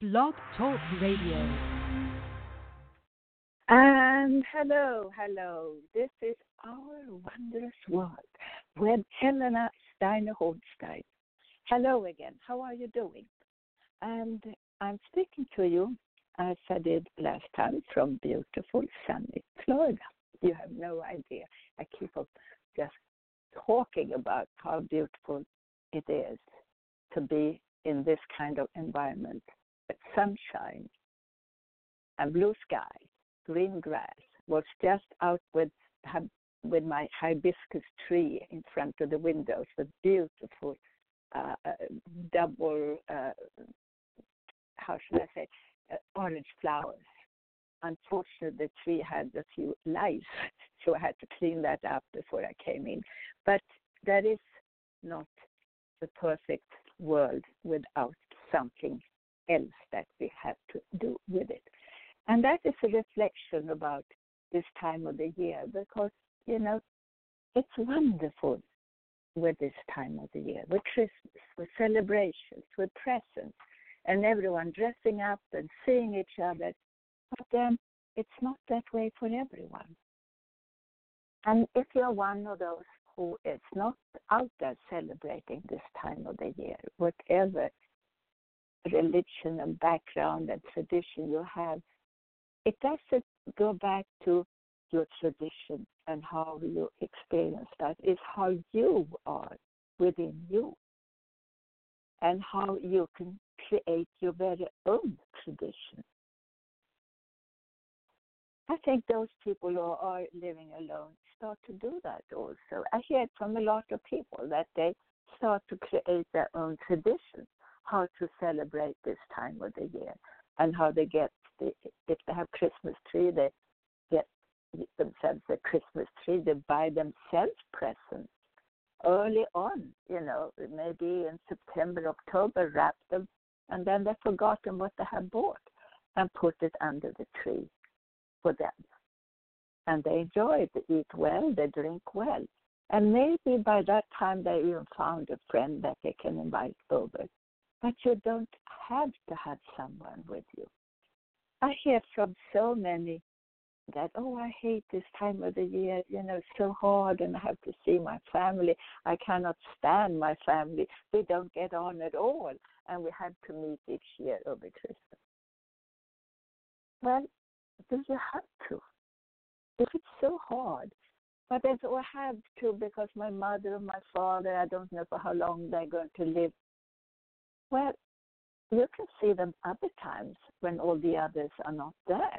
Blog Talk Radio. And hello, hello. This is our wondrous world with Helena Steiner Hornstein. Hello again. How are you doing? And I'm speaking to you as I did last time from beautiful sunny Florida. You have no idea. I keep on just talking about how beautiful it is to be in this kind of environment sunshine and blue sky, green grass. Was just out with with my hibiscus tree in front of the windows with beautiful uh, uh, double, uh, how should I say, uh, orange flowers. Unfortunately, the tree had a few lice, so I had to clean that up before I came in. But that is not the perfect world without something else that we have to do with it. And that is a reflection about this time of the year because, you know, it's wonderful with this time of the year, with Christmas, with celebrations, with presents, and everyone dressing up and seeing each other. But um, it's not that way for everyone. And if you're one of those who is not out there celebrating this time of the year, whatever religion and background and tradition you have, it doesn't go back to your tradition and how you experience that. It's how you are within you and how you can create your very own tradition. I think those people who are living alone start to do that also. I hear from a lot of people that they start to create their own traditions how to celebrate this time of the year and how they get the, if they have Christmas tree, they get themselves a Christmas tree. They buy themselves presents early on, you know, maybe in September, October, wrap them, and then they've forgotten what they have bought and put it under the tree for them. And they enjoy it, they eat well, they drink well. And maybe by that time they even found a friend that they can invite over but you don't have to have someone with you. I hear from so many that, oh, I hate this time of the year, you know, so hard and I have to see my family. I cannot stand my family. We don't get on at all. And we have to meet each year over Christmas. Well, do you have to? If it's so hard, but I have to because my mother and my father, I don't know for how long they're going to live, well, you can see them other times when all the others are not there.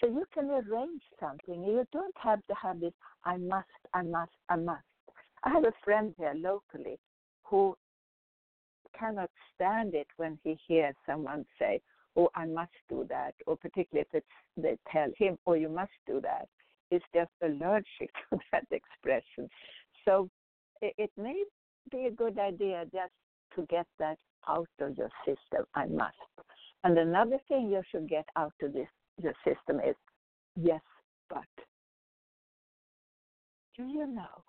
So you can arrange something. You don't have to have this, I must, I must, I must. I have a friend here locally who cannot stand it when he hears someone say, Oh, I must do that, or particularly if it's, they tell him, Oh, you must do that. He's just allergic to that expression. So it, it may be a good idea just to get that out of your system. I must. And another thing you should get out of this your system is yes, but. Do you know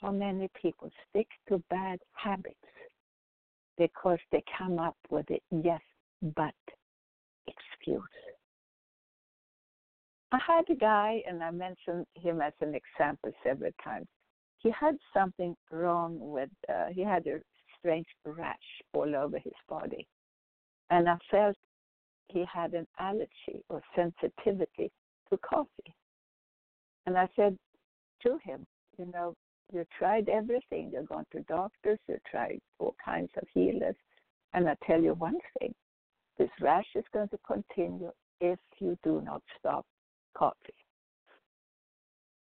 how many people stick to bad habits because they come up with a yes, but excuse? I had a guy, and I mentioned him as an example several times. He had something wrong with, uh, he had a strange rash all over his body. And I felt he had an allergy or sensitivity to coffee. And I said to him, you know, you tried everything. You've gone to doctors, you tried all kinds of healers. And I tell you one thing this rash is going to continue if you do not stop coffee.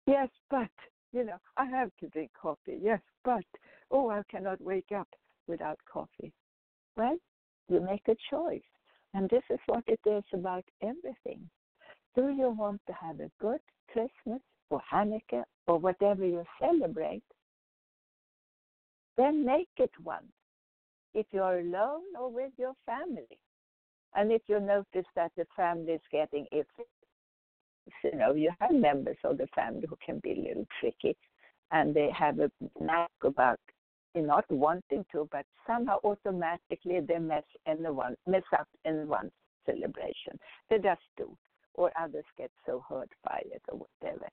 Yes, but, you know, I have to drink coffee. Yes, but, oh, I cannot wake up without coffee? Well, you make a choice. And this is what it is about everything. Do you want to have a good Christmas or Hanukkah or whatever you celebrate? Then make it one. If you're alone or with your family. And if you notice that the family is getting iffy, you know, you have members of the family who can be a little tricky and they have a knack about not wanting to, but somehow automatically they mess anyone mess up in one celebration. They just do, or others get so hurt by it or whatever.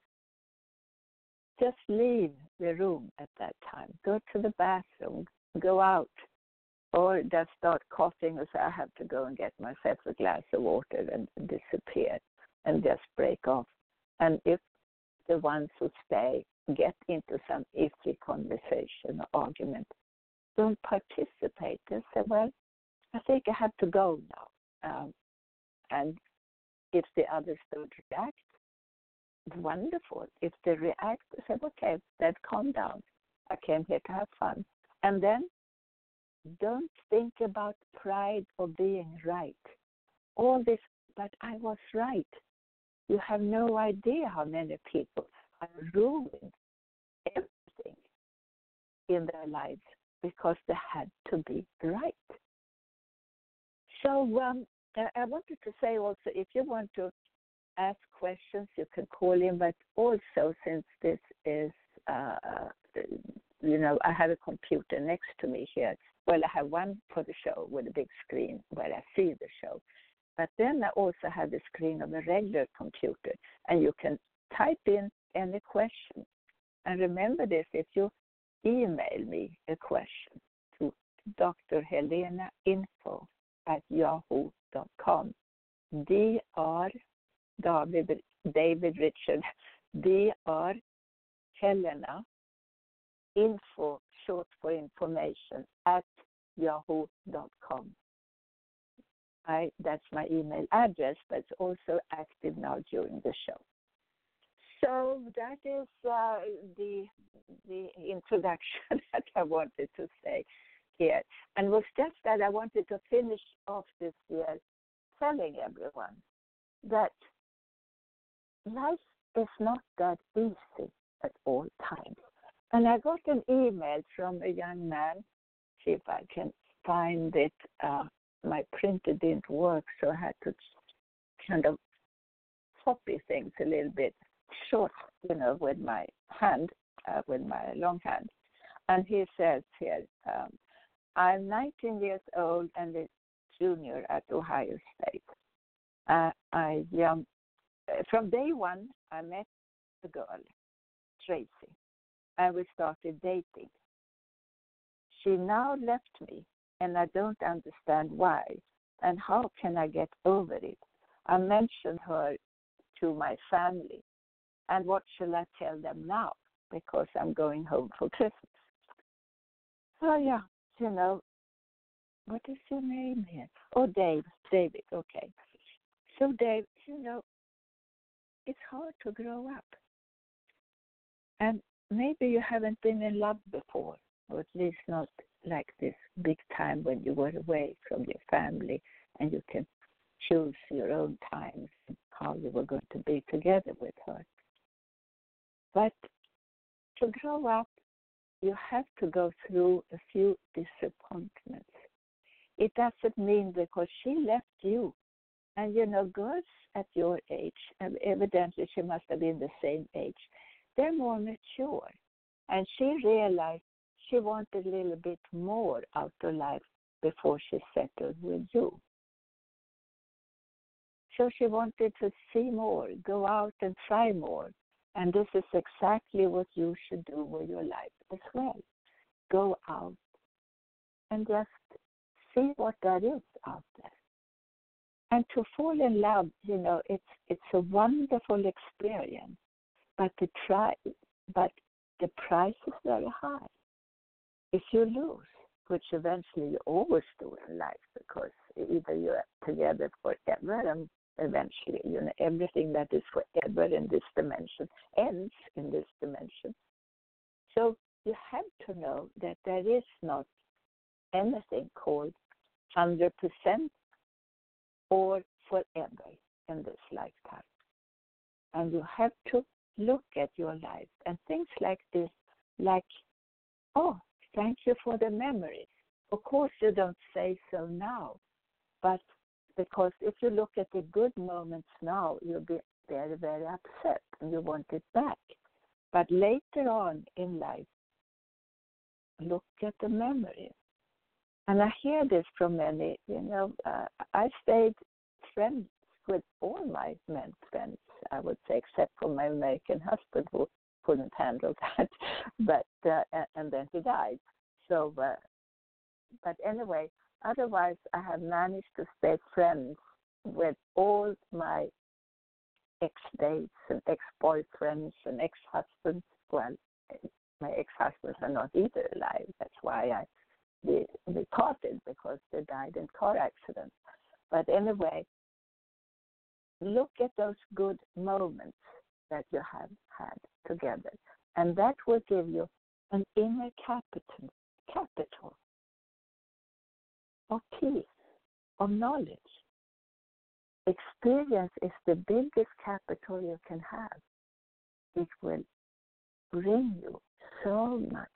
Just leave the room at that time. Go to the bathroom. Go out, or just start coughing or say, I have to go and get myself a glass of water and disappear and just break off. And if the ones who stay get into some iffy conversation or argument, don't participate and say, Well, I think I have to go now. Um, and if the others don't react, wonderful. If they react, say, Okay, then calm down. I came here to have fun. And then don't think about pride or being right. All this, but I was right. You have no idea how many people are ruined everything in their lives because they had to be right. So um, I wanted to say also, if you want to ask questions, you can call in. But also, since this is, uh, you know, I have a computer next to me here. Well, I have one for the show with a big screen where I see the show. But then I also have the screen of a regular computer, and you can type in any questions. And remember this if you email me a question to Dr. Helena Info at yahoo.com. Dr. David, David Richard, Dr. Helena Info, short for information, at yahoo.com. I, that's my email address, but it's also active now during the show. So that is uh, the the introduction that I wanted to say here, and was just that I wanted to finish off this year telling everyone that life is not that easy at all times. And I got an email from a young man. See if I can find it. Uh, my printer didn't work, so I had to kind of copy things a little bit short, you know, with my hand, uh, with my long hand. And he says here, um, I'm 19 years old and a junior at Ohio State. Uh, I um, from day one, I met the girl, Tracy, and we started dating. She now left me and I don't understand why. And how can I get over it? I mentioned her to my family. And what shall I tell them now? Because I'm going home for Christmas. Oh, yeah, you know, what is your name here? Oh, Dave, David, okay. So, Dave, you know, it's hard to grow up. And maybe you haven't been in love before, or at least not like this big time when you were away from your family and you can choose your own times and how you were going to be together with her. But to grow up, you have to go through a few disappointments. It doesn't mean because she left you. And you know, girls at your age, and evidently she must have been the same age, they're more mature. And she realized she wanted a little bit more out of life before she settled with you. So she wanted to see more, go out and try more. And this is exactly what you should do with your life as well. Go out and just see what there is out there. And to fall in love, you know, it's it's a wonderful experience. But the try but the price is very high if you lose, which eventually you always do in life, because either you're together forever and eventually, you know, everything that is forever in this dimension ends in this dimension. So you have to know that there is not anything called 100% or forever in this lifetime. And you have to look at your life and things like this, like, oh, Thank you for the memories. Of course, you don't say so now, but because if you look at the good moments now, you'll be very, very upset and you want it back. But later on in life, look at the memories. And I hear this from many, you know, uh, I stayed friends with all my men friends, I would say, except for my American husband who couldn't handle that. but uh, and then he died. So, uh, but anyway, otherwise, I have managed to stay friends with all my ex-dates and ex-boyfriends and ex-husbands. Well, my ex-husbands are not either alive. That's why I we, we parted because they died in car accidents. But anyway, look at those good moments that you have had together, and that will give you an inner capital, capital of peace, of knowledge. Experience is the biggest capital you can have. It will bring you so much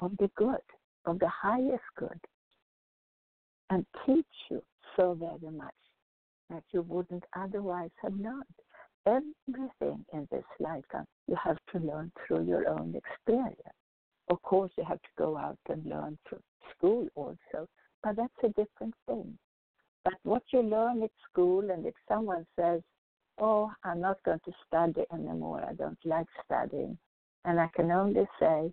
of the good, of the highest good, and teach you so very much that you wouldn't otherwise have learned. Everything in this lifetime you have to learn through your own experience. Of course, you have to go out and learn through school also, but that's a different thing. But what you learn at school, and if someone says, Oh, I'm not going to study anymore, I don't like studying, and I can only say,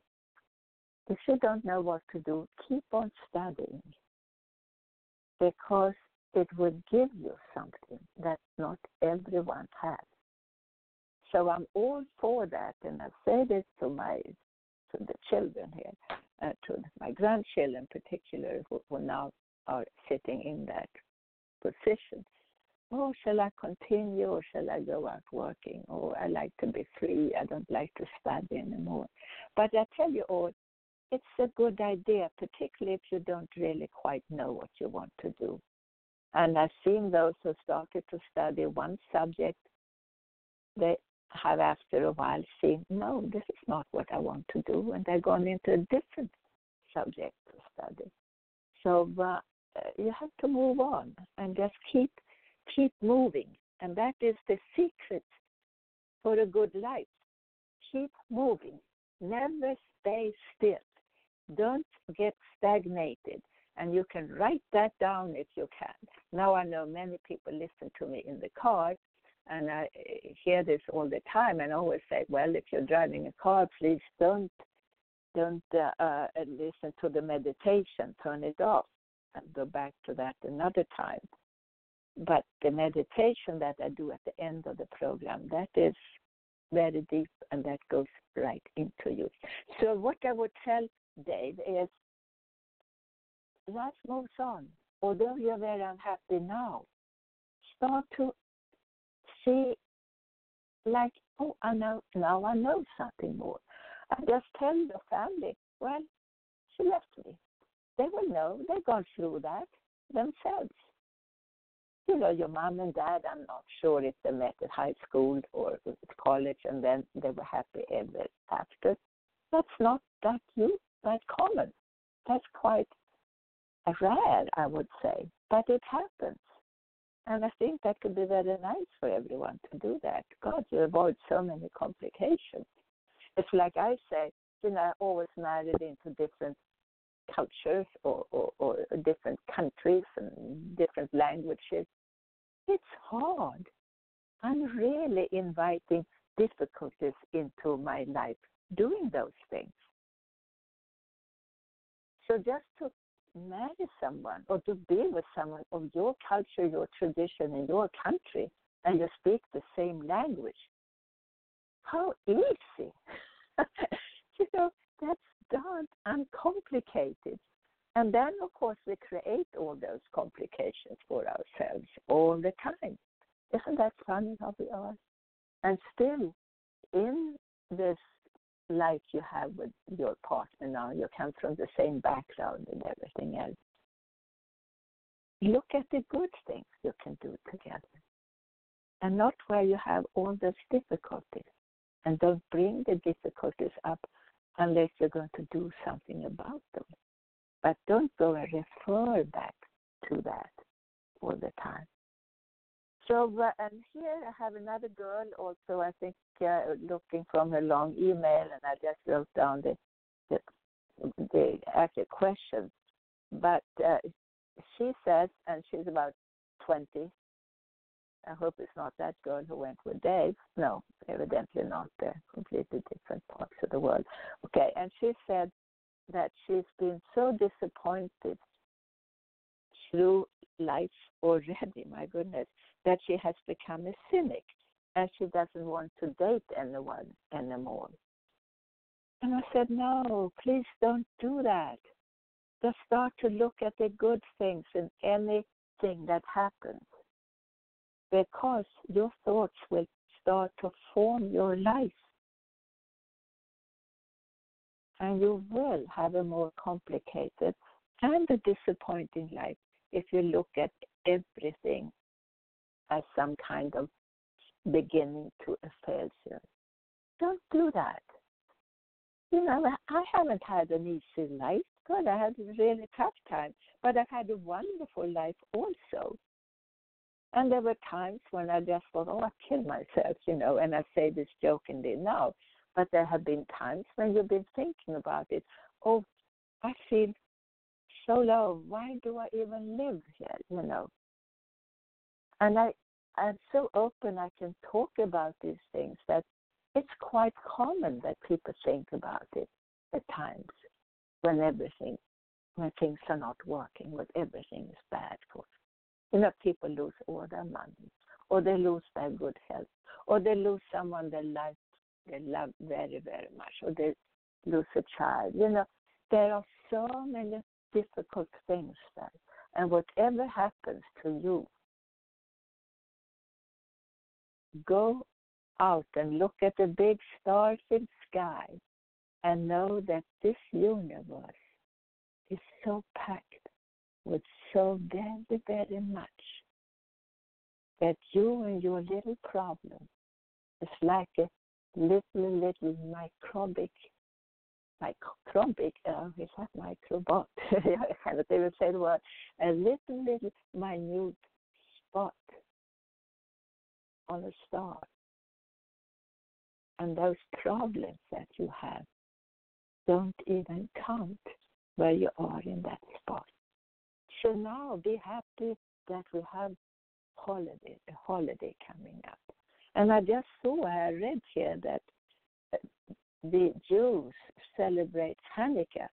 if you don't know what to do, keep on studying because it will give you something that not everyone has. So I'm all for that, and I say this to my to the children here, uh, to my grandchildren in particular, who, who now are sitting in that position. Oh, shall I continue or shall I go out working? Or I like to be free. I don't like to study anymore. But I tell you all, it's a good idea, particularly if you don't really quite know what you want to do. And I've seen those who started to study one subject, they have after a while seen, no, this is not what I want to do, and they've gone into a different subject to study. So uh, you have to move on and just keep keep moving, and that is the secret for a good life. Keep moving. Never stay still. Don't get stagnated. And you can write that down if you can. Now I know many people listen to me in the car, and I hear this all the time, and always say, well, if you're driving a car, please don't don't uh, uh, listen to the meditation. Turn it off and go back to that another time. But the meditation that I do at the end of the program, that is very deep and that goes right into you. So what I would tell Dave is life moves on. Although you're very unhappy now, start to see like, oh, I know now I know something more. And just tell your family, well, she left me. They will know. They've gone through that themselves. You know, your mom and dad, I'm not sure if they met at high school or at college and then they were happy ever after. That's not that you that common. That's quite rare, I would say, but it happens. And I think that could be very nice for everyone to do that. God, you avoid so many complications. It's like I say, you know, always married into different cultures or, or, or different countries and different languages. It's hard. I'm really inviting difficulties into my life doing those things. So just to marry someone or to be with someone of your culture, your tradition, in your country, and you speak the same language, how easy! you know, that's done uncomplicated. And then, of course, we create all those complications for ourselves all the time. Isn't that funny how we are? And still, in this life you have with your partner now. You come from the same background and everything else. Look at the good things you can do together and not where you have all those difficulties. And don't bring the difficulties up unless you're going to do something about them. But don't go and refer back to that all the time. So, and here I have another girl also, I think, uh, looking from her long email, and I just wrote down the, the they ask a question. But uh, she says, and she's about 20. I hope it's not that girl who went with Dave. No, evidently not. They're completely different parts of the world. Okay, and she said that she's been so disappointed through life already, my goodness, that she has become a cynic and she doesn't want to date anyone anymore. And I said, No, please don't do that. Just start to look at the good things in anything that happens. Because your thoughts will start to form your life. And you will have a more complicated and a disappointing life if you look at everything as some kind of beginning to a failure. Don't do that. You know, I haven't had an easy life. God, I had a really tough time, but I've had a wonderful life also. And there were times when I just thought, oh, I killed myself, you know, and I say this jokingly now. But there have been times when you've been thinking about it. Oh, I feel so low. Why do I even live here, you know? And I, I'm so open I can talk about these things that it's quite common that people think about it at times when everything, when things are not working, when everything is bad for you know, people lose all their money, or they lose their good health, or they lose someone they love, they love very, very much, or they lose a child. You know, there are so many difficult things there. And whatever happens to you, go out and look at the big stars in sky and know that this universe is so packed with so very, very much that you and your little problem is like a little, little microbic, microbic, uh, is that microbot? I cannot even say the word. A little, little minute spot on a star. And those problems that you have don't even count where you are in that spot. So now be happy that we have holiday, a holiday coming up. And I just saw, I read here that uh, the Jews celebrate Hanukkah,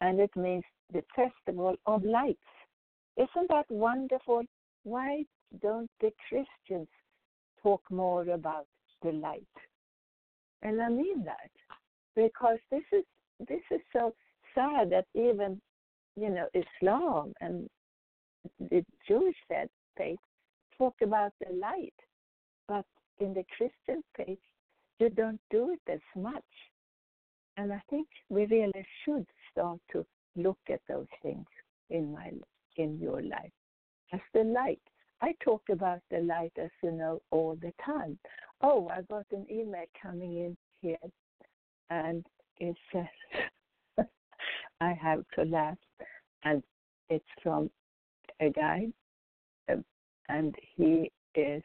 and it means the festival of lights. Isn't that wonderful? Why don't the Christians talk more about the light? And I mean that because this is this is so sad that even you know, Islam and the Jewish faith talk about the light, but in the Christian faith, you don't do it as much. And I think we really should start to look at those things in my in your life as the light. I talk about the light, as you know, all the time. Oh, I got an email coming in here, and it says, I have laugh and it's from a guy, um, and he is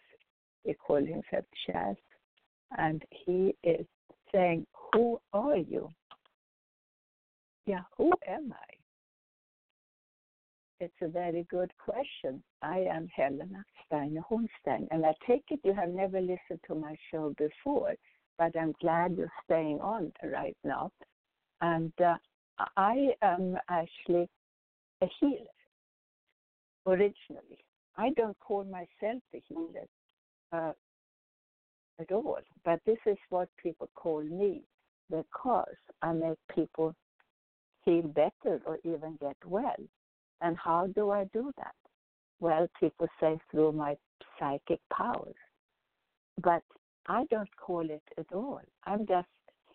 he calls himself Chaz, and he is saying, "Who are you?" Yeah, who am I? It's a very good question. I am Helena Steiner Hornstein, and I take it you have never listened to my show before, but I'm glad you're staying on right now. And uh, I am actually a healer originally. I don't call myself a healer uh, at all, but this is what people call me because I make people feel better or even get well. And how do I do that? Well, people say through my psychic powers. But I don't call it at all. I'm just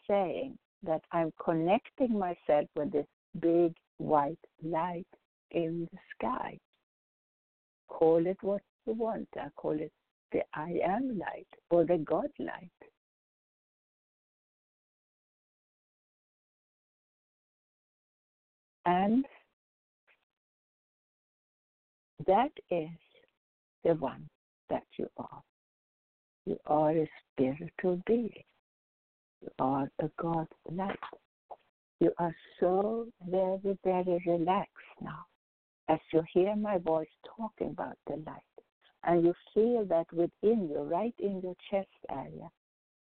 saying that I'm connecting myself with this big white light in the sky. Call it what you want. I call it the I am light or the God light. And that is the one that you are. You are a spiritual being. You are a God light. You are so very, very relaxed now as you hear my voice talking about the light. And you feel that within you, right in your chest area,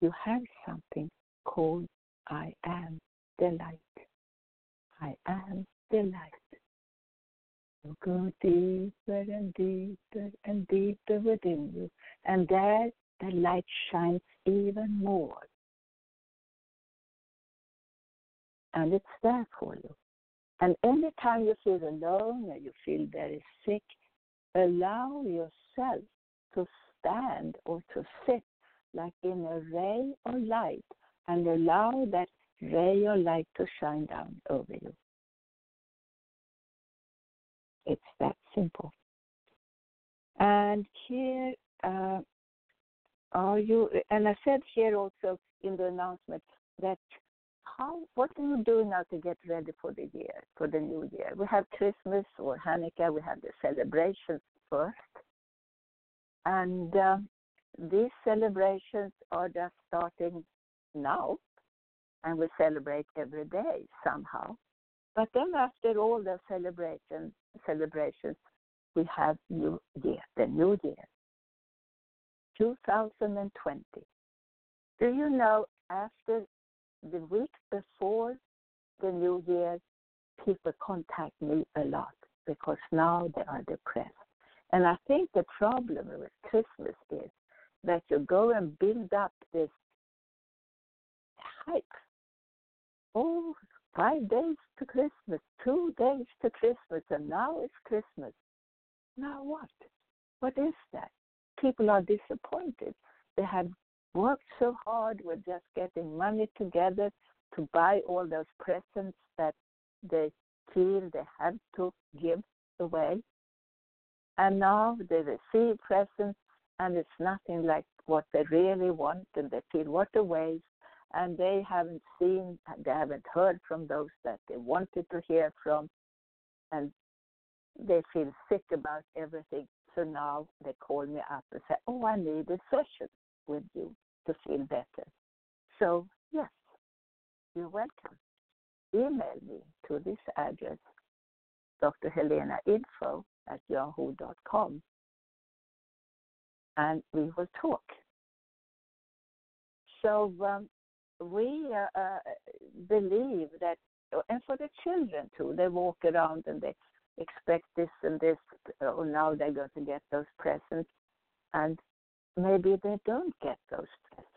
you have something called I am the light. I am the light. Go deeper and deeper and deeper within you, and there the light shines even more. And it's there for you. And anytime you feel alone or you feel very sick, allow yourself to stand or to sit like in a ray of light and allow that ray of light to shine down over you. It's that simple. And here uh, are you, and I said here also in the announcement that how what do you do now to get ready for the year, for the new year? We have Christmas or Hanukkah, we have the celebrations first. And uh, these celebrations are just starting now, and we celebrate every day somehow. But then after all the celebrations, celebrations, we have New Year, the New Year, 2020. Do you know after the week before the New Year, people contact me a lot because now they are depressed. And I think the problem with Christmas is that you go and build up this hype. Five days to Christmas, two days to Christmas, and now it's Christmas. Now what? What is that? People are disappointed. They have worked so hard with just getting money together to buy all those presents that they feel they have to give away. And now they receive presents and it's nothing like what they really want and they feel what a waste and they haven't seen they haven't heard from those that they wanted to hear from and they feel sick about everything. So now they call me up and say, Oh, I need a session with you to feel better. So, yes, you're welcome. Email me to this address, Dr. Helena Info at yahoo.com, and we will talk. So, um, we uh, uh, believe that, and for the children too, they walk around and they expect this and this, oh, now they're going to get those presents, and maybe they don't get those presents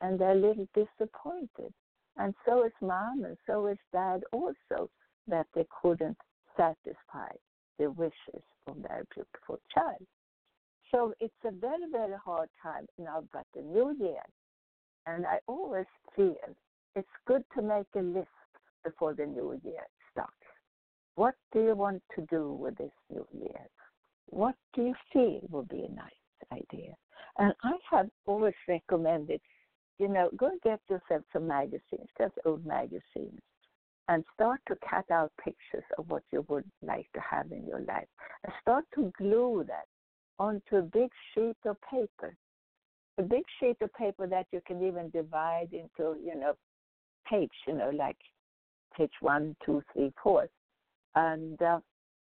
and they're a little disappointed. And so is mom and so is dad also that they couldn't satisfy the wishes of their beautiful child. So it's a very, very hard time now, but the new year. And I always feel it's good to make a list before the new year starts. What do you want to do with this new year? What do you feel would be a nice idea? And I have always recommended, you know, go and get yourself some magazines, just old magazines, and start to cut out pictures of what you would like to have in your life. And start to glue that onto a big sheet of paper. A big sheet of paper that you can even divide into, you know, page, you know, like page one, two, three, four. And uh,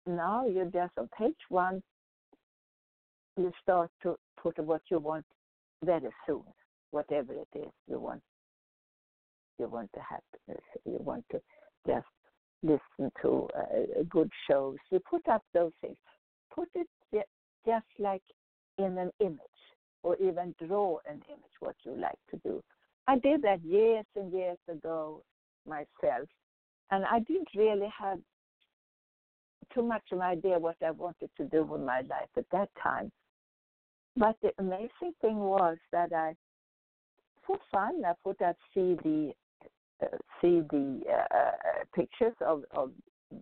now you're just on page one, you start to put what you want very soon, whatever it is you want. You want to happiness. You want to just listen to uh, good shows. You put up those things. Put it just like in an image, or even draw an image what you like to do. I did that years and years ago myself, and I didn't really have too much of an idea what I wanted to do with my life at that time. But the amazing thing was that I, for fun, I put out CD, uh, CD uh, uh, pictures of, of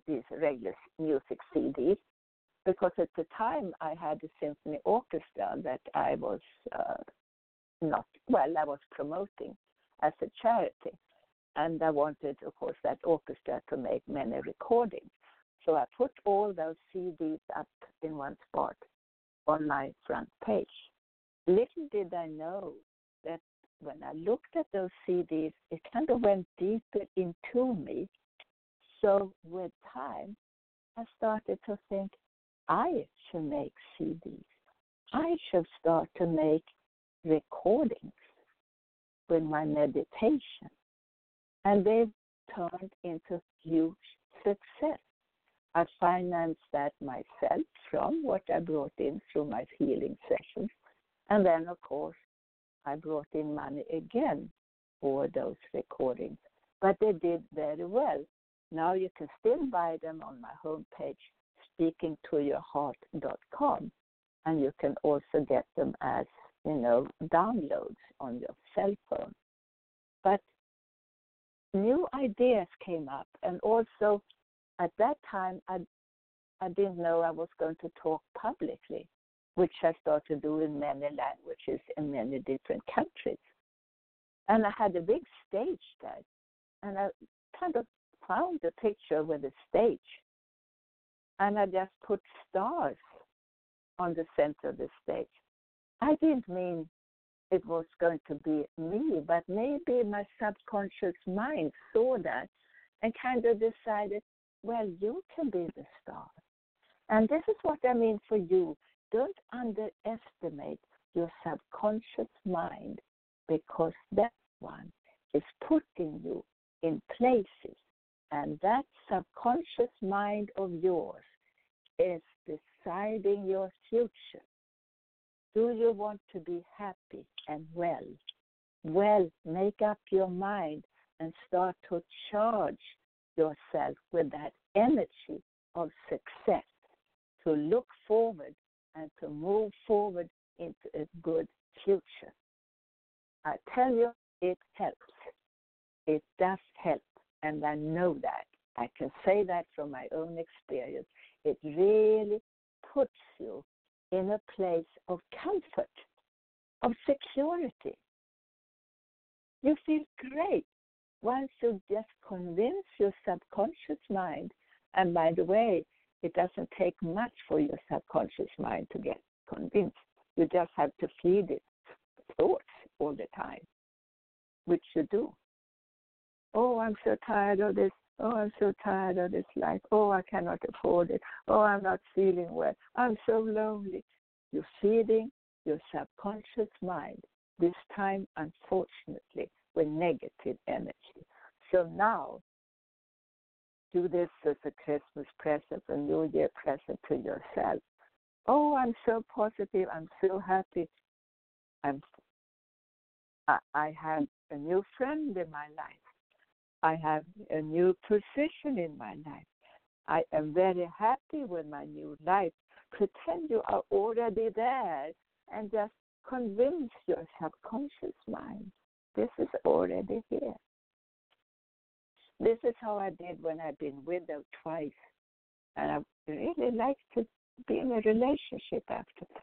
these regular music CDs, because at the time I had a symphony orchestra that I was uh, not well, I was promoting as a charity, and I wanted, of course, that orchestra to make many recordings. So I put all those CDs up in one spot on my front page. Little did I know that when I looked at those CDs, it kind of went deeper into me. So with time, I started to think I should make CDs. I should start to make recordings with my meditation. And they've turned into huge success. I financed that myself from what I brought in through my healing sessions. And then, of course, I brought in money again for those recordings. But they did very well. Now you can still buy them on my homepage, speakingtoyourheart.com, and you can also get them as, you know, downloads on your cell phone. But new ideas came up, and also at that time, I I didn't know I was going to talk publicly, which I started to do in many languages in many different countries. And I had a big stage there, and I kind of found a picture with a stage, and I just put stars on the center of the stage. I didn't mean it was going to be me, but maybe my subconscious mind saw that and kind of decided, well, you can be the star. And this is what I mean for you. Don't underestimate your subconscious mind because that one is putting you in places. And that subconscious mind of yours is deciding your future. Do you want to be happy and well? Well, make up your mind and start to charge yourself with that energy of success to look forward and to move forward into a good future. I tell you, it helps. It does help, and I know that. I can say that from my own experience. It really puts you in a place of comfort, of security. You feel great once you just convince your subconscious mind. And by the way, it doesn't take much for your subconscious mind to get convinced. You just have to feed it thoughts all the time, which you do. Oh, I'm so tired of this. Oh, I'm so tired of this life. Oh, I cannot afford it. Oh, I'm not feeling well. I'm so lonely. You're feeding your subconscious mind, this time, unfortunately, with negative energy. So now, do this as a Christmas present, a New Year present to yourself. Oh, I'm so positive. I'm so happy. I'm. I, I have a new friend in my life. I have a new position in my life. I am very happy with my new life. Pretend you are already there and just convince your subconscious mind this is already here. This is how I did when I've been widowed twice. And I really like to be in a relationship after that.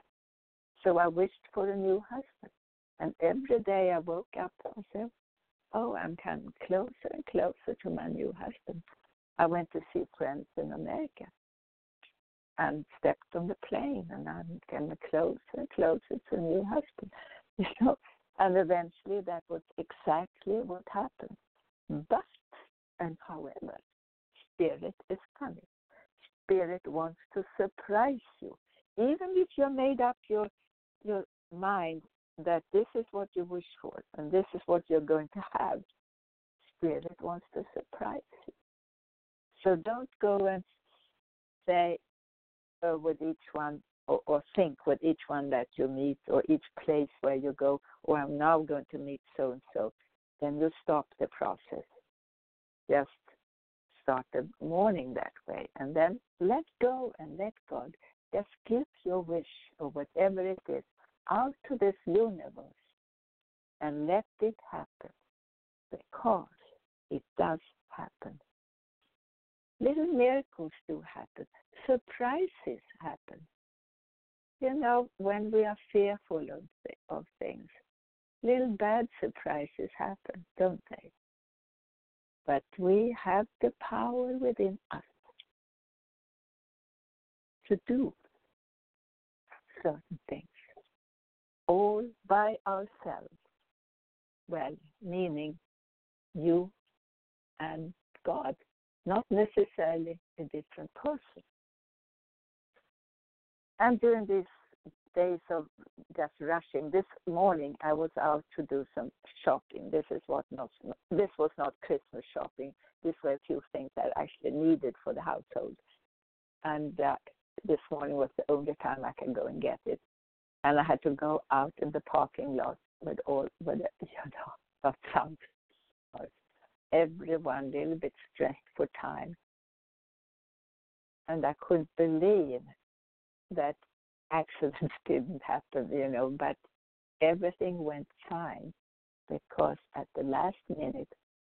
So I wished for a new husband. And every day I woke up and said, oh, I'm coming closer and closer to my new husband. I went to see friends in America and stepped on the plane and I'm getting closer and closer to a new husband. You know, and eventually that was exactly what happened. But and however, spirit is coming. Spirit wants to surprise you. Even if you made up your your mind that this is what you wish for and this is what you're going to have. Spirit wants to surprise you. So don't go and say uh, with each one or, or think with each one that you meet or each place where you go, or oh, I'm now going to meet so and so. Then you stop the process. Just start the morning that way and then let go and let God. Just give your wish or whatever it is out to this universe and let it happen because it does happen. Little miracles do happen, surprises happen. You know, when we are fearful of, of things, little bad surprises happen, don't they? But we have the power within us to do certain things all by ourselves. well, meaning you and God, not necessarily a different person. And during these days of just rushing, this morning I was out to do some shopping. This is what not this was not Christmas shopping. These were a few things that I actually needed for the household. And uh, this morning was the only time I can go and get it. And I had to go out in the parking lot with all with you know that sounds everyone a little bit stressed for time. And I couldn't believe that accidents didn't happen, you know, but everything went fine because at the last minute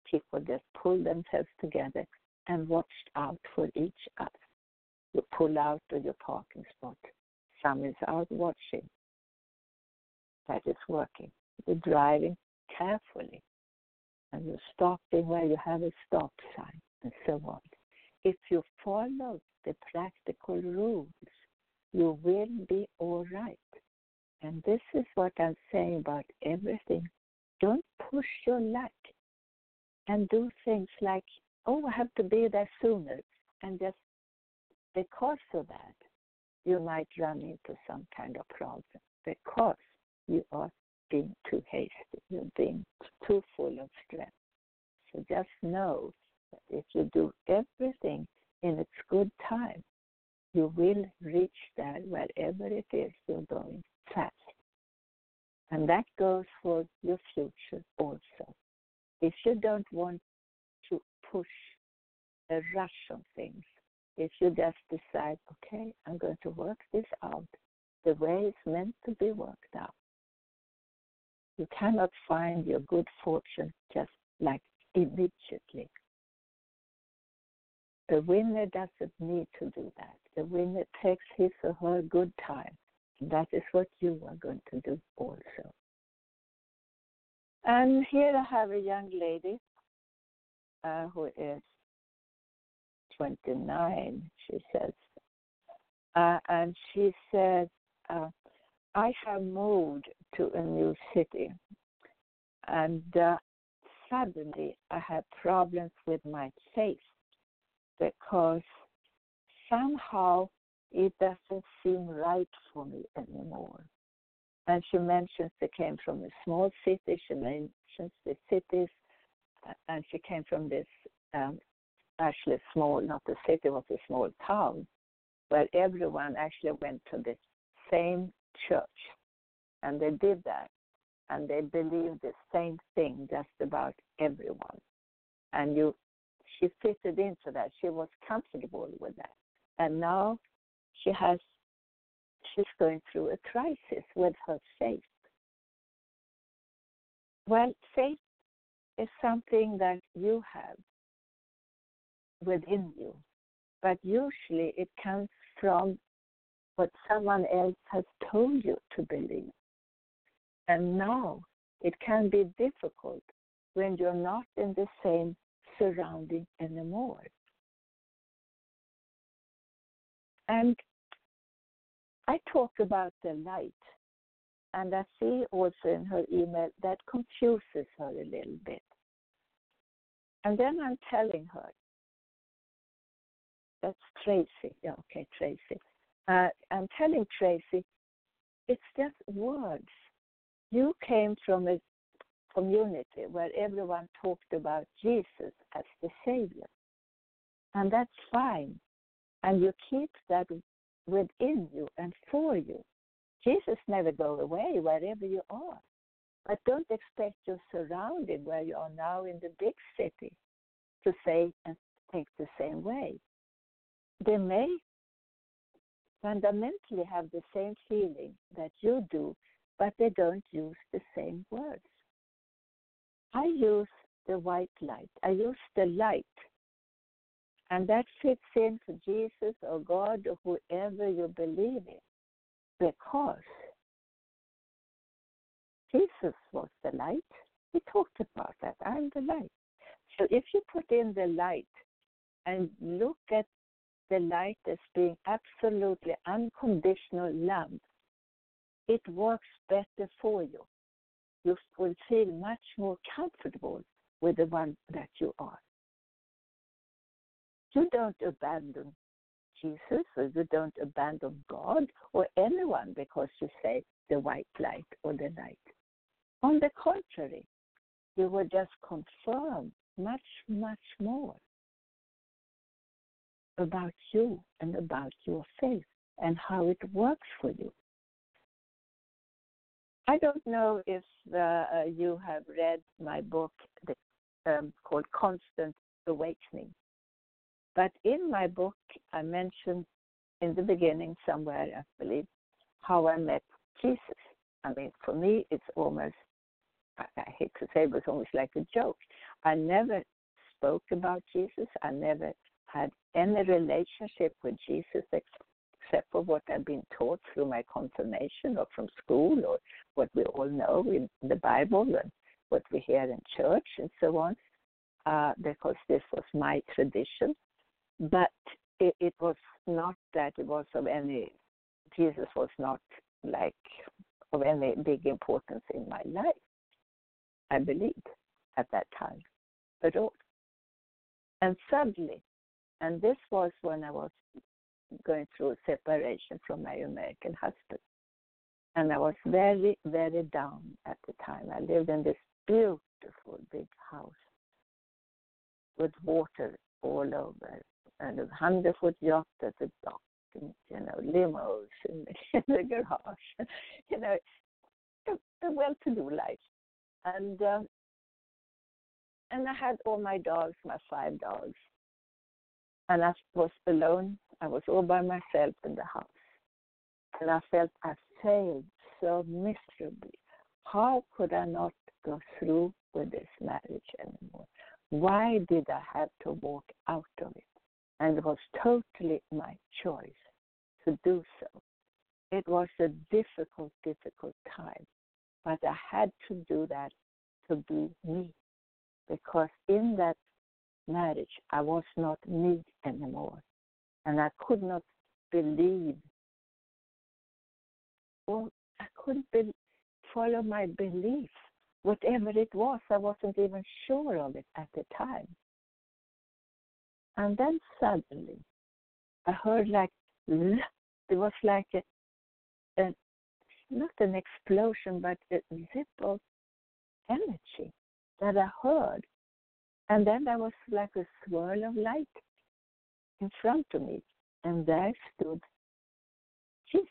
people just pulled themselves together and watched out for each other. You pull out of your parking spot. Some is out watching. That is working. You're driving carefully and you're stopping where you have a stop sign and so on. If you follow the practical rules, you will be all right. And this is what I'm saying about everything. Don't push your luck and do things like, oh, I have to be there sooner. And just because of that, you might run into some kind of problem because you are being too hasty. You're being too full of stress. So just know that if you do everything in its good time, you will reach that wherever it is you're going fast. And that goes for your future also. If you don't want to push a rush on things, if you just decide, okay, I'm going to work this out the way it's meant to be worked out, you cannot find your good fortune just like immediately. The winner doesn't need to do that. The winner takes his or her good time. That is what you are going to do also. And here I have a young lady uh, who is 29, she says. Uh, and she says, uh, I have moved to a new city. And uh, suddenly I had problems with my faith because somehow it doesn't seem right for me anymore. And she mentions they came from a small city. She mentions the cities, and she came from this um, actually small, not a city, was a small town, where everyone actually went to the same church, and they did that, and they believed the same thing just about everyone. And you she fitted into that. She was comfortable with that. And now she has she's going through a crisis with her faith. Well, faith is something that you have within you, but usually it comes from what someone else has told you to believe. And now it can be difficult when you're not in the same surrounding anymore. And I talk about the light, and I see also in her email that confuses her a little bit. And then I'm telling her, that's Tracy. Yeah, okay, Tracy. Uh, I'm telling Tracy, it's just words. You came from a community where everyone talked about Jesus as the Savior. And that's fine. And you keep that within you and for you. Jesus never go away wherever you are. But don't expect you're surrounded where you are now in the big city to say and think the same way. They may fundamentally have the same feeling that you do, but they don't use the same words. I use the white light. I use the light. And that fits in into Jesus or God or whoever you believe in. Because Jesus was the light. He talked about that. I'm the light. So if you put in the light and look at the light as being absolutely unconditional love, it works better for you. you will feel much more comfortable with the one that you are. You don't abandon Jesus or you don't abandon God or anyone because you say the white light or the light. On the contrary, you will just confirm much, much more about you and about your faith and how it works for you. I don't know if uh, uh, you have read my book um, called Constant Awakening. But in my book, I mentioned in the beginning somewhere, I believe, how I met Jesus. I mean, for me, it's almost, I hate to say, it was almost like a joke. I never spoke about Jesus. I never had any relationship with Jesus except for what I've been taught through my confirmation or from school or what we all know in the Bible and what we hear in church and so on, uh, because this was my tradition. But it, it was not that it was of any, Jesus was not like of any big importance in my life, I believed at that time at all. And suddenly, and this was when I was going through separation from my American husband. And I was very, very down at the time. I lived in this beautiful big house with water all over and a hundred foot yacht at the dock and you know, limos in the, in the garage. you know, a, a well to do life. And um, and I had all my dogs, my five dogs. And I was alone. I was all by myself in the house. And I felt I failed so miserably. How could I not go through with this marriage anymore? Why did I have to walk out of it? And it was totally my choice to do so. It was a difficult, difficult time, but I had to do that to be me because in that marriage I was not me anymore. And I could not believe, well, I couldn't be, follow my belief. Whatever it was, I wasn't even sure of it at the time. And then suddenly, I heard like, it was like a, a not an explosion, but a zip of energy that I heard. And then there was like a swirl of light in front of me, and there stood Jesus.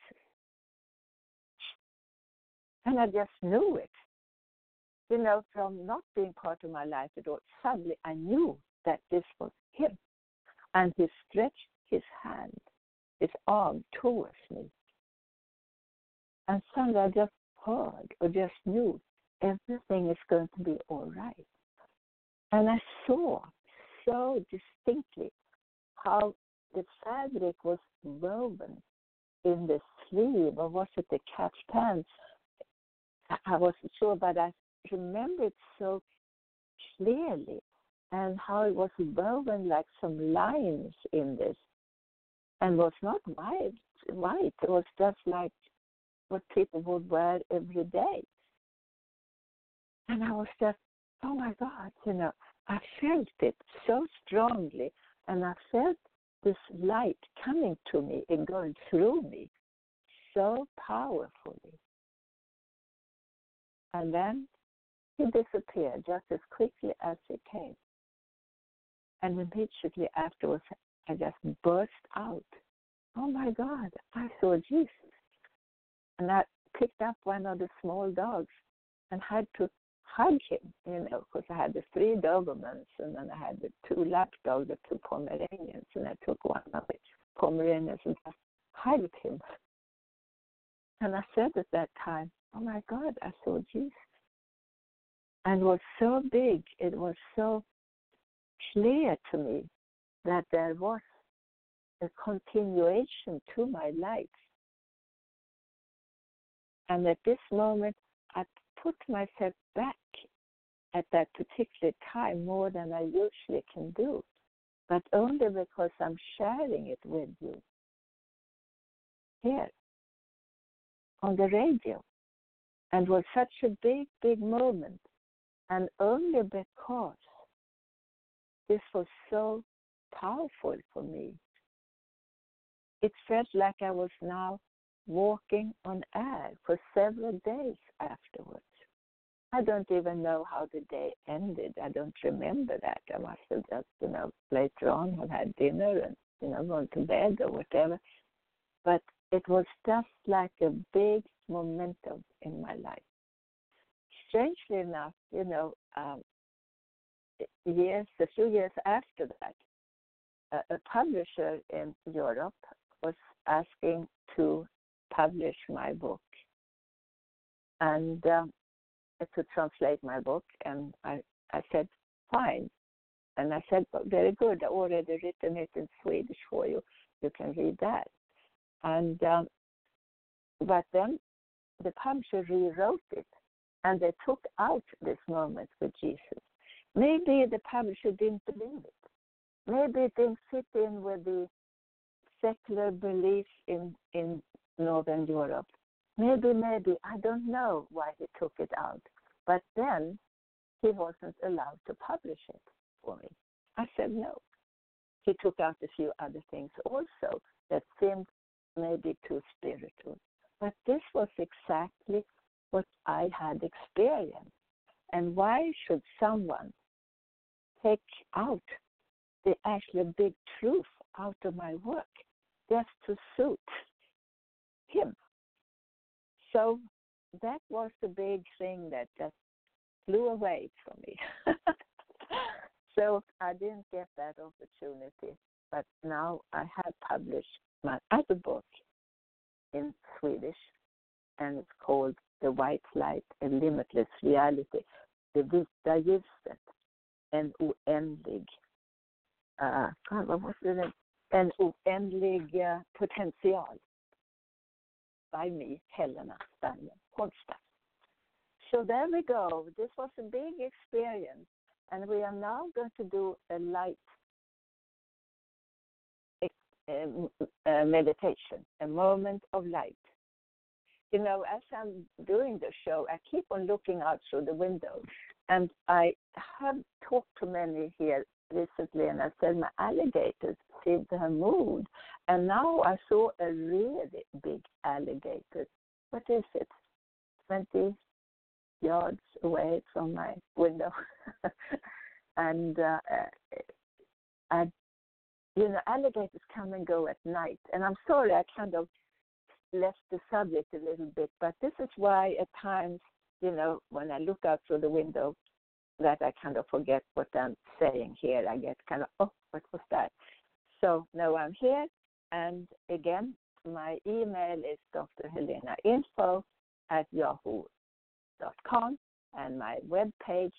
And I just knew it. You know, from not being part of my life at all, suddenly I knew that this was Him. And He stretched His hand, His arm towards me. And suddenly I just heard or just knew everything is going to be all right. And I saw so distinctly how the fabric was woven in the sleeve, or was it the catch pants? I wasn't sure, but I remember it so clearly, and how it was woven like some lines in this, and was not white. White. It was just like what people would wear every day. And I was just, oh my God, you know, I felt it so strongly, and I felt this light coming to me and going through me so powerfully. And then he disappeared just as quickly as he came. And immediately afterwards, I just burst out. Oh my God, I saw Jesus. And I picked up one of the small dogs and had to hug him, you know, because I had the three Dobermans and then I had the two lapdogs, the two Pomeranians, and I took one of the Pomeranians and just hugged him. And I said at that time, Oh my God, I saw Jesus. And it was so big, it was so clear to me that there was a continuation to my life. And at this moment, I put myself back at that particular time more than I usually can do, but only because I'm sharing it with you here on the radio. and was such a big, big moment. And only because this was so powerful for me, it felt like I was now walking on air for several days afterwards. I don't even know how the day ended. I don't remember that. I must have just, you know, later on have had dinner and, you know, gone to bed or whatever. But it was just like a big momentum in my life. Strangely enough, you know, um, years, a few years after that, a, a publisher in Europe was asking to publish my book. And um, to translate my book, and I, I said, fine. And I said, very good. I already written it in Swedish for you. You can read that. And um, but then the publisher rewrote it, and they took out this moment with Jesus. Maybe the publisher didn't believe it. Maybe it didn't fit in with the secular beliefs in in Northern Europe. Maybe, maybe, I don't know why he took it out. But then he wasn't allowed to publish it for me. I said no. He took out a few other things also that seemed maybe too spiritual. But this was exactly what I had experienced. And why should someone take out the actual big truth out of my work just to suit? So that was the big thing that just flew away from me. so I didn't get that opportunity. But now I have published my other book in Swedish, and it's called The White Light and Limitless Reality. Det vita ljuset, en oändlig, uh, vad måste det, en oändlig uh, potential by me, Helena Steiner Hornstein. So there we go. This was a big experience, and we are now going to do a light uh, meditation, a moment of light. You know, as I'm doing the show, I keep on looking out through the window, and I have talked to many here recently, and I said my alligators to have moved, and now I saw a really big alligator. What is it? 20 yards away from my window. and uh, I, you know, alligators come and go at night. And I'm sorry, I kind of left the subject a little bit, but this is why at times, you know, when I look out through the window, that I kind of forget what I'm saying here. I get kind of, oh, what was that? So now I'm here, and again, my email is drhelenainfo at yahoo.com and my web page,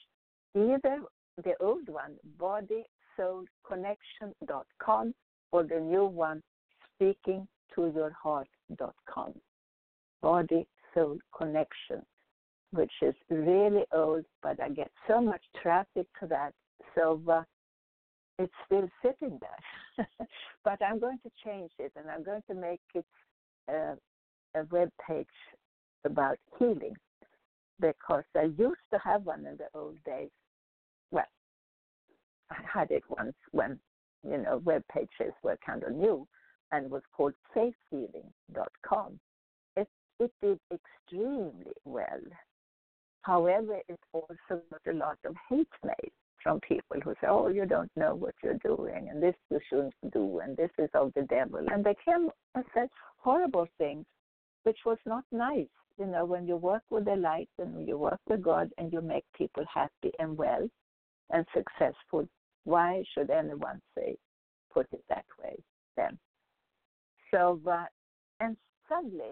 either the old one, bodysoulconnection.com, or the new one, speakingtoyourheart.com. Body Soul Connection, which is really old, but I get so much traffic to that. So uh, it's still sitting there. but I'm going to change it and I'm going to make it uh, a web page about healing because I used to have one in the old days. Well, I had it once when, you know, web pages were kind of new and was called faithhealing.com. It, it did extremely well. However, it also got a lot of hate mail from people who say, "Oh, you don't know what you're doing, and this you shouldn't do, and this is of the devil," and they came and said horrible things, which was not nice. You know, when you work with the light and you work with God and you make people happy and well and successful, why should anyone say put it that way then? So, uh, and suddenly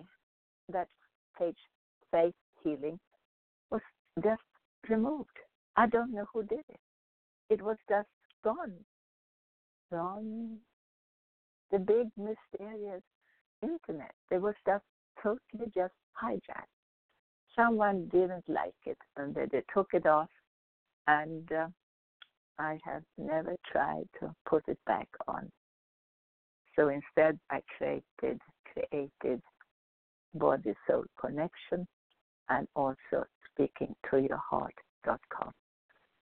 that page, faith healing, just removed. I don't know who did it it was just gone. Gone. The big mysterious internet. There was just totally just hijacked. Someone didn't like it and they, they took it off and uh, I have never tried to put it back on. So instead I created created body soul connection and also speakingtoyourheart.com.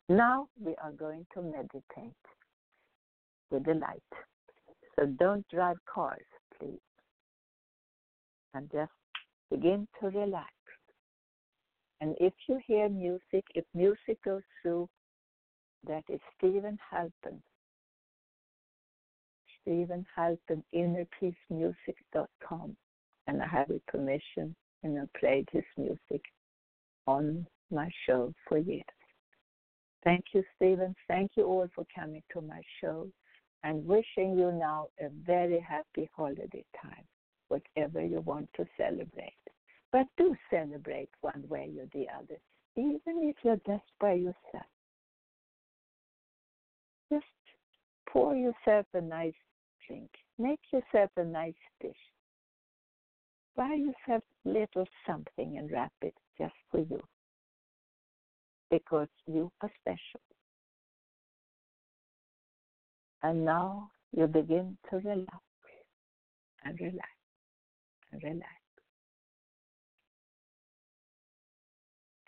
Now we are going to meditate with the light. So don't drive cars, please. And just begin to relax. And if you hear music, if music goes through, that is Steven Halpern. Steven Halpern, innerpeacemusic.com. And I have his permission and I played his music on my show for years. Thank you, Steven. Thank you all for coming to my show and wishing you now a very happy holiday time, whatever you want to celebrate. But do celebrate one way or the other, even if you're just by yourself. Just pour yourself a nice drink. Make yourself a nice dish. Buy yourself a little something and wrap it just for you. Because you are special. And now you begin to relax and relax and relax.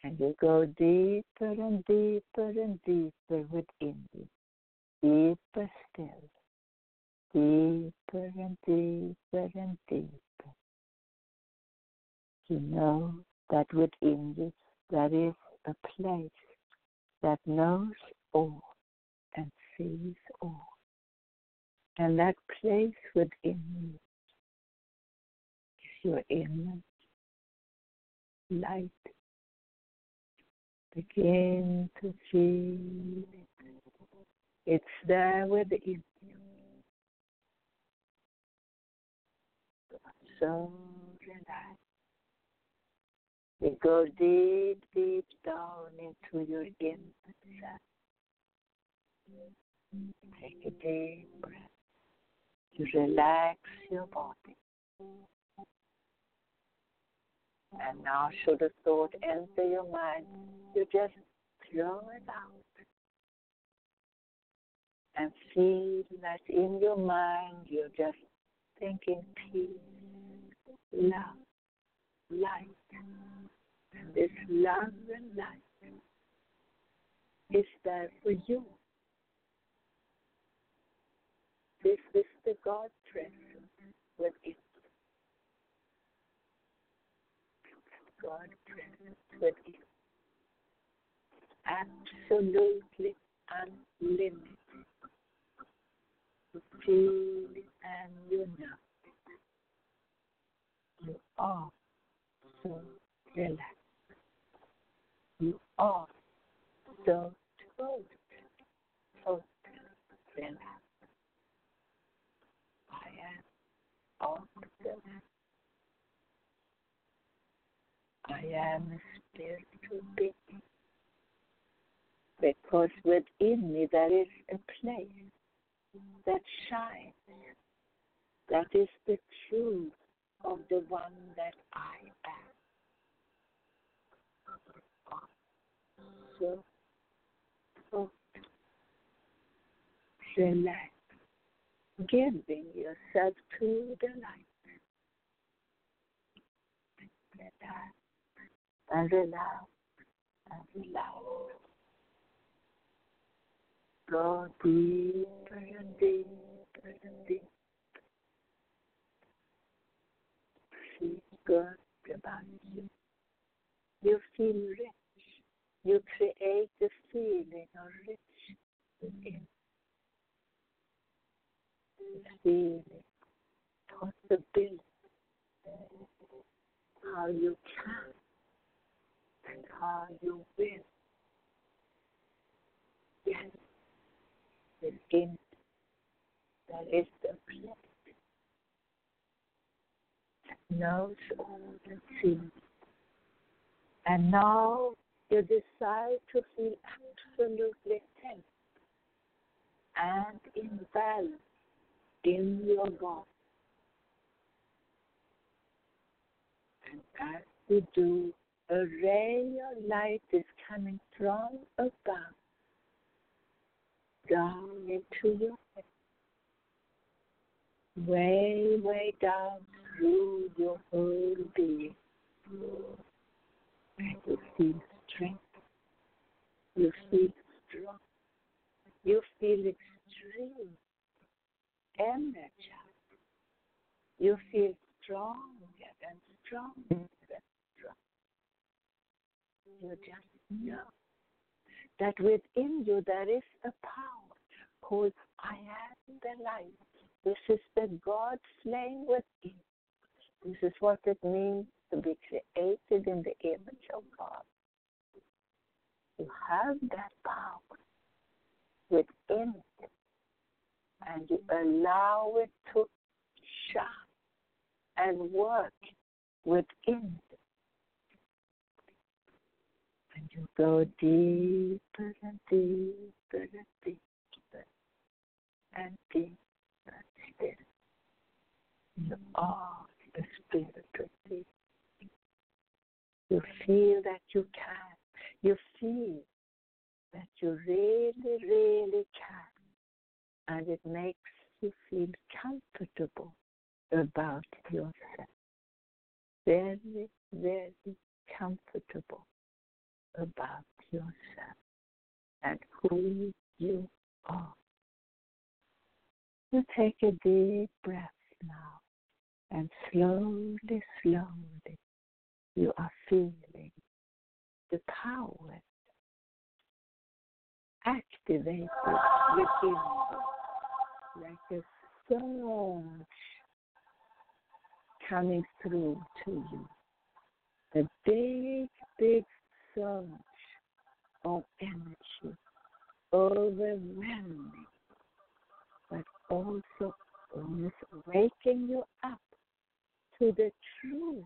And you go deeper and deeper and deeper within you. Deeper still. Deeper and deeper and deeper. You know that within you there is a place that knows all and sees all. And that place within you is your inner light. Begin to feel it. It's there within you. So. You go deep, deep down into your inner self. Take a deep breath to relax your body. And now, should a thought enter your mind, you just throw it out and feel that in your mind you're just thinking peace, love, light. This love and light is there for you. This is the God presence within. You. God presence within. You. Absolutely unlimited. Feel and you know. You are so relaxed. You are so total, total relaxed. awesome. I am a spiritual being because within me there is a place that shines. That is the truth of the one that I am. So, so relax giving yourself to the light. And relax and relax. Go deeper and deeper and deeper. Feel good about you. You feel rich. You create the feeling of rich within feeling, possibility, how you can and how you will. Yes, within that is the place that knows all the things. And now you decide to feel absolutely tense and in balance in your God. And as you do, a ray of light is coming from above down into your head, way, way down through your whole being. feel strength. You feel strong. You feel extreme energy. You feel stronger and stronger and stronger. You just know that within you there is a power called I am the light. This is the God flame within. This is what it means to be created in the image of God. You have that power within you, and you allow it to shine and work within you. And you go deeper and deeper and deeper and deeper still. You are the spirit within. You feel that you can. You feel that you really, really can. And it makes you feel comfortable about yourself. Very, very comfortable about yourself and who you are. You take a deep breath now and slowly, slowly you are feeling the power activated within you like a surge coming through to you. A big, big surge of energy, overwhelming, but also almost waking you up to the truth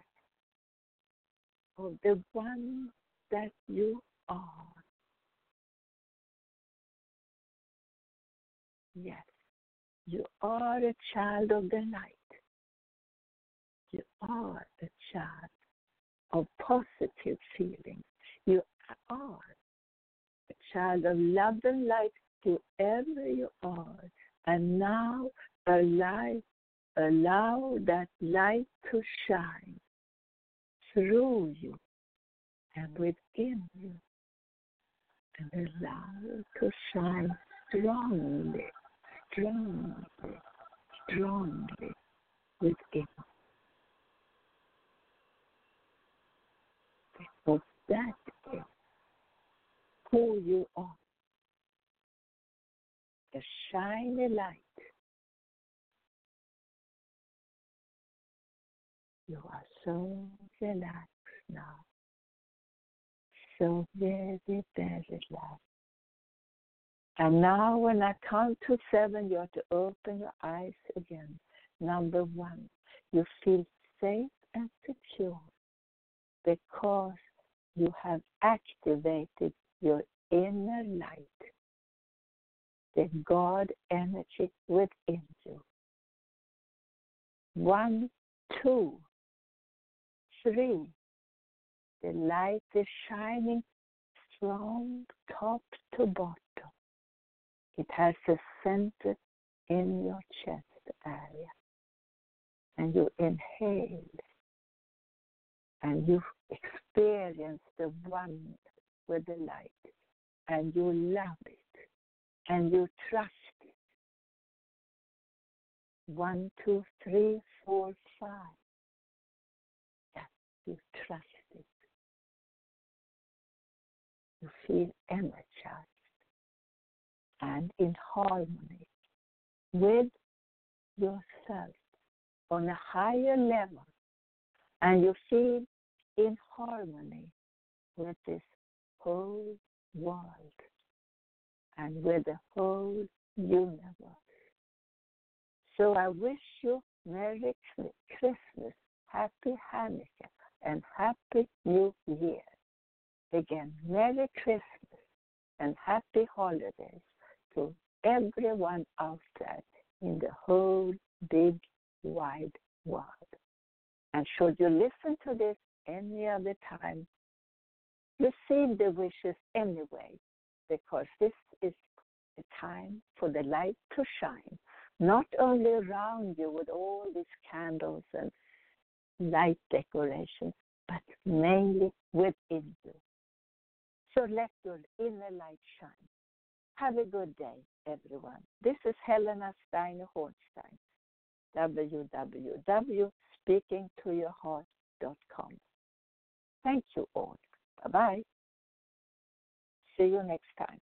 of the one you are. Yes, you are a child of the light. You are a child of positive feelings. You are a child of love and light whoever you are. And now allow, allow that light to shine through you and within you. And allow it to shine strongly, strongly, strongly within. Because that is who you are. A shiny light. You are so relaxed now. So very, very relaxed. And now, when I count to seven, you have to open your eyes again. Number one, you feel safe and secure because you have activated your inner light, the God energy within you. One, two, three, the light is shining strong top to bottom. It has a center in your chest area. And you inhale and you experience the one with the light and you love it and you trust it. One, two, three, four, five. Yes, you trust You feel energized and in harmony with yourself on a higher level, and you feel in harmony with this whole world and with the whole universe. So I wish you Merry Christmas, Happy Hanukkah, and Happy New Year. Again, Merry Christmas and Happy Holidays to everyone out there in the whole big wide world. And should you listen to this any other time, receive the wishes anyway, because this is the time for the light to shine, not only around you with all these candles and light decorations, but mainly within you. So let your inner light shine. Have a good day, everyone. This is Helena Steiner Hornstein, www.speakingtoyourheart.com. Thank you all. Bye bye. See you next time.